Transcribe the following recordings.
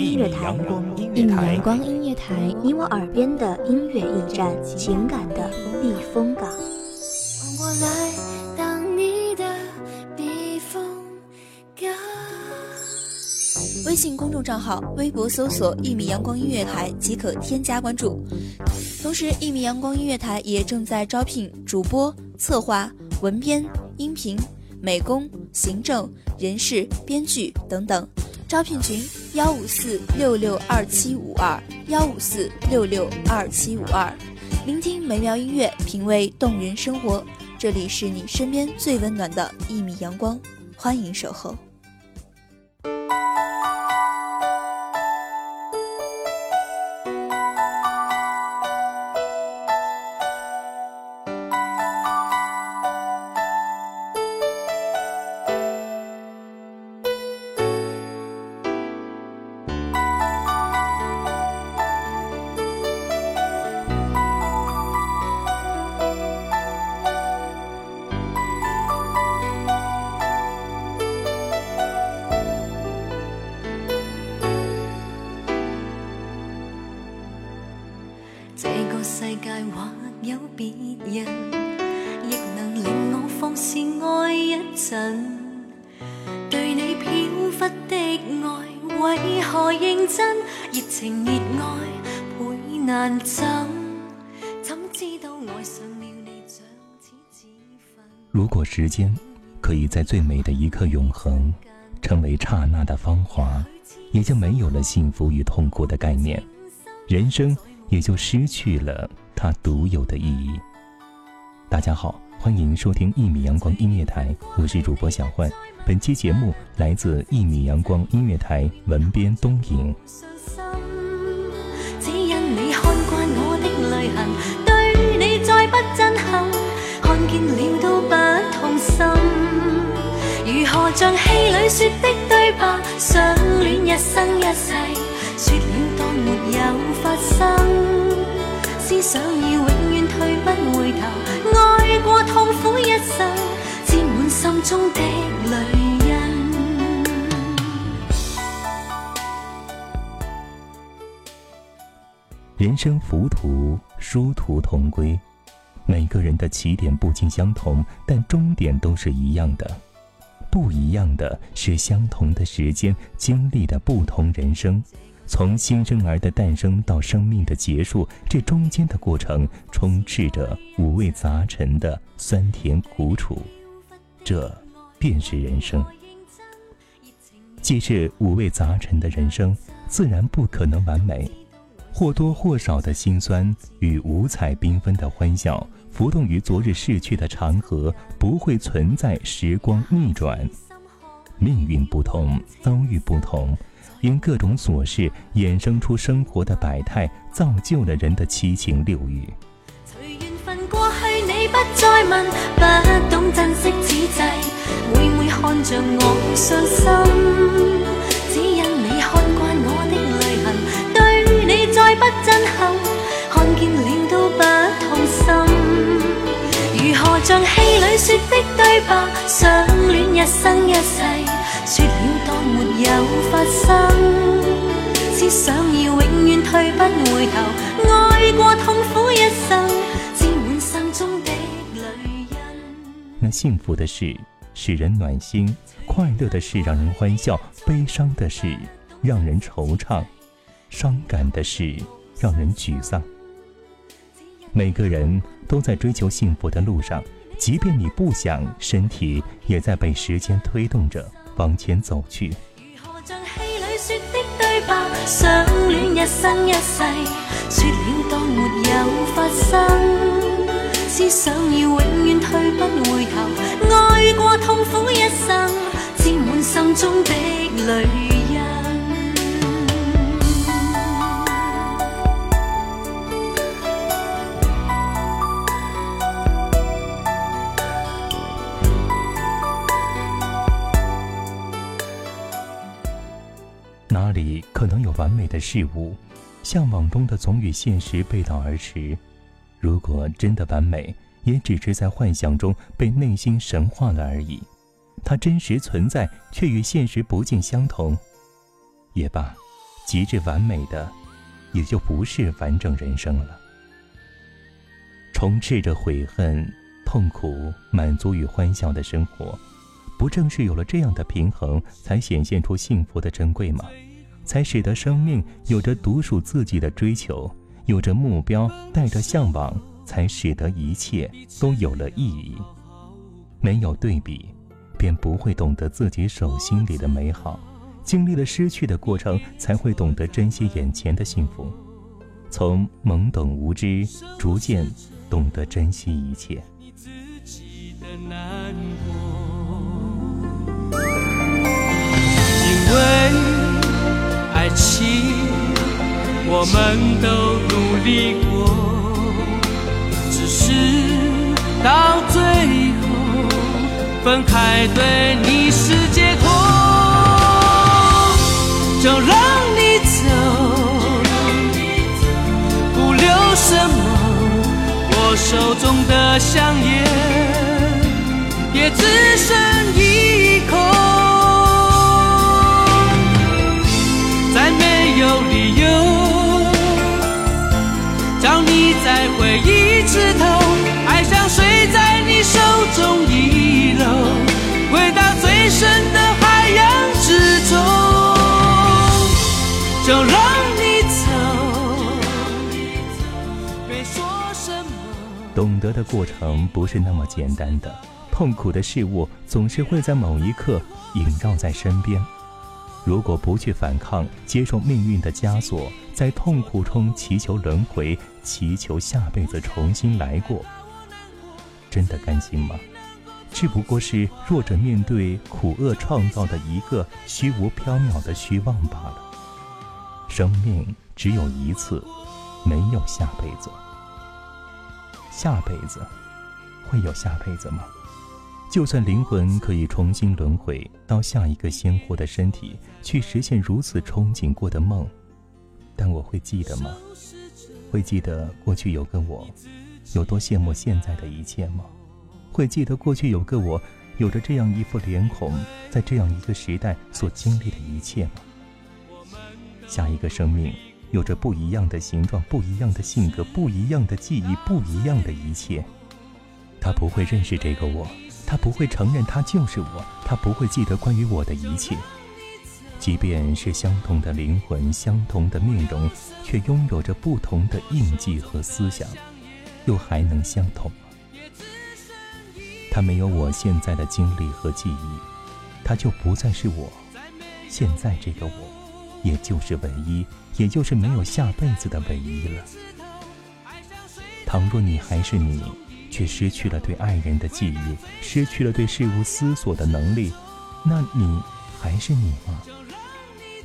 音乐台，一米阳光音乐台，你我耳边的音乐驿站，情感的避风港。微信公众账号，微博搜索“一米阳光音乐台”即可添加关注。同时，一米阳光音乐台也正在招聘主播、策划、文编、音频、美工、行政、人事、编剧等等。招聘群。幺五四六六二七五二，幺五四六六二七五二，聆听美妙音乐，品味动人生活。这里是你身边最温暖的一米阳光，欢迎守候。如果时间可以在最美的一刻永恒，成为刹那的芳华，也就没有了幸福与痛苦的概念，人生。也就失去了它独有的意义大家好欢迎收听一米阳光音乐台我是主播小幻本期节目来自一米阳光音乐台文编东瀛只因你看惯我的泪痕对你再不震撼看见了都不痛心如何像戏里说的对白相恋一生一世人生浮屠，殊途同归。每个人的起点不尽相同，但终点都是一样的。不一样的是相同的时间经历的不同人生。从新生儿的诞生到生命的结束，这中间的过程充斥着五味杂陈的酸甜苦楚，这便是人生。既是五味杂陈的人生，自然不可能完美，或多或少的辛酸与五彩缤纷的欢笑浮动于昨日逝去的长河，不会存在时光逆转。命运不同，遭遇不同。因各种琐事衍生出生活的百态，造就了人的七情六欲。随缘分过去，你不再问，不懂珍惜此际，每每看着我伤心，只因你看惯我的泪痕，对你再不真恨，看见了都不痛心。如何像戏里说的对白，相恋一生一世，说了当没有发生。回头，爱过痛苦一生，心中的那幸福的事使人暖心，快乐的事让人欢笑，悲伤的事让人惆怅，伤感的事让人沮丧。每个人都在追求幸福的路上，即便你不想，身体也在被时间推动着往前走去。想恋一生一世，说了当没有发生，思想要永远退不回头，爱过痛苦一生，沾满心中的泪印。完美的事物，向往中的总与现实背道而驰。如果真的完美，也只是在幻想中被内心神化了而已。它真实存在，却与现实不尽相同。也罢，极致完美的，也就不是完整人生了。充斥着悔恨、痛苦、满足与欢笑的生活，不正是有了这样的平衡，才显现出幸福的珍贵吗？才使得生命有着独属自己的追求，有着目标，带着向往，才使得一切都有了意义。没有对比，便不会懂得自己手心里的美好。经历了失去的过程，才会懂得珍惜眼前的幸福。从懵懂无知，逐渐懂得珍惜一切。你自己的难我们都努力过，只是到最后分开对你是解脱，就让你走，不留什么。我手中的香烟也只剩一口。中中。遗漏，回到最深的海洋之就让你走，懂得的过程不是那么简单的，痛苦的事物总是会在某一刻萦绕在身边。如果不去反抗，接受命运的枷锁，在痛苦中祈求轮回，祈求下辈子重新来过。真的甘心吗？只不过是弱者面对苦厄创造的一个虚无缥缈的虚妄罢了。生命只有一次，没有下辈子。下辈子会有下辈子吗？就算灵魂可以重新轮回到下一个鲜活的身体去实现如此憧憬过的梦，但我会记得吗？会记得过去有个我？有多羡慕现在的一切吗？会记得过去有个我，有着这样一副脸孔，在这样一个时代所经历的一切吗？下一个生命有着不一样的形状、不一样的性格、不一样的记忆、不一样的一切。他不会认识这个我，他不会承认他就是我，他不会记得关于我的一切。即便是相同的灵魂、相同的面容，却拥有着不同的印记和思想。就还能相同吗？他没有我现在的经历和记忆，他就不再是我，现在这个我，也就是唯一，也就是没有下辈子的唯一了。倘若你还是你，却失去了对爱人的记忆，失去了对事物思索的能力，那你还是你吗？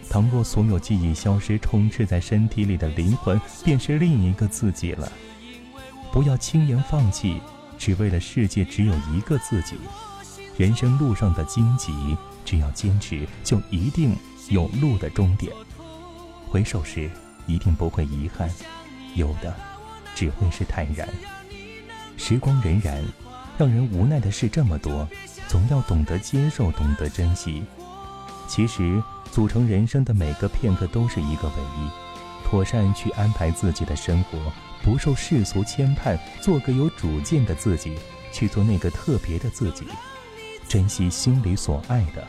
倘若所有记忆消失，充斥在身体里的灵魂，便是另一个自己了。不要轻言放弃，只为了世界只有一个自己。人生路上的荆棘，只要坚持，就一定有路的终点。回首时，一定不会遗憾，有的，只会是坦然。时光荏苒，让人无奈的事这么多，总要懂得接受，懂得珍惜。其实，组成人生的每个片刻，都是一个唯一。妥善去安排自己的生活，不受世俗牵绊，做个有主见的自己，去做那个特别的自己，珍惜心里所爱的，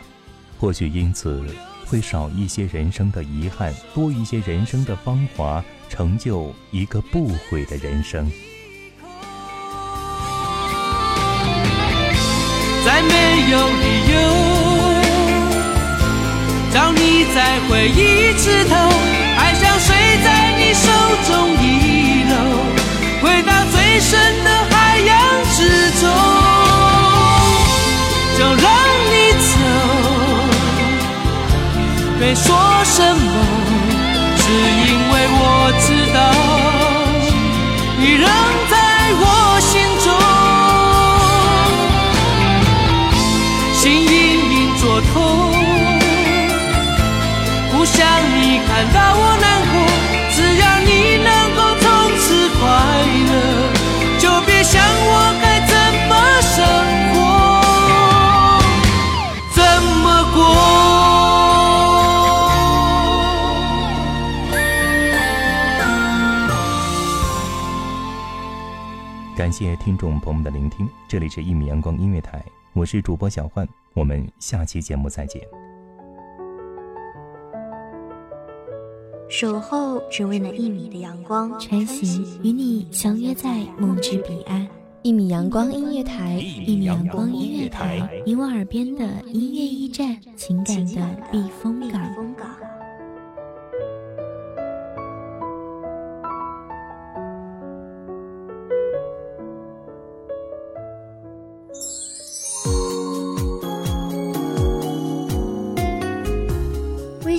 或许因此会少一些人生的遗憾，多一些人生的芳华，成就一个不悔的人生。在没有理由，当你在回忆之头。手中遗漏，回到最深的海洋之中。就让你走，没说什么，只因为我知道，你让。感谢听众朋友们的聆听，这里是《一米阳光音乐台》，我是主播小焕，我们下期节目再见。守候只为那一米的阳光，穿行与你相约在梦之彼岸。一米阳光音乐台，一米阳光音乐台，你我耳边的音乐驿站，情感的避风港。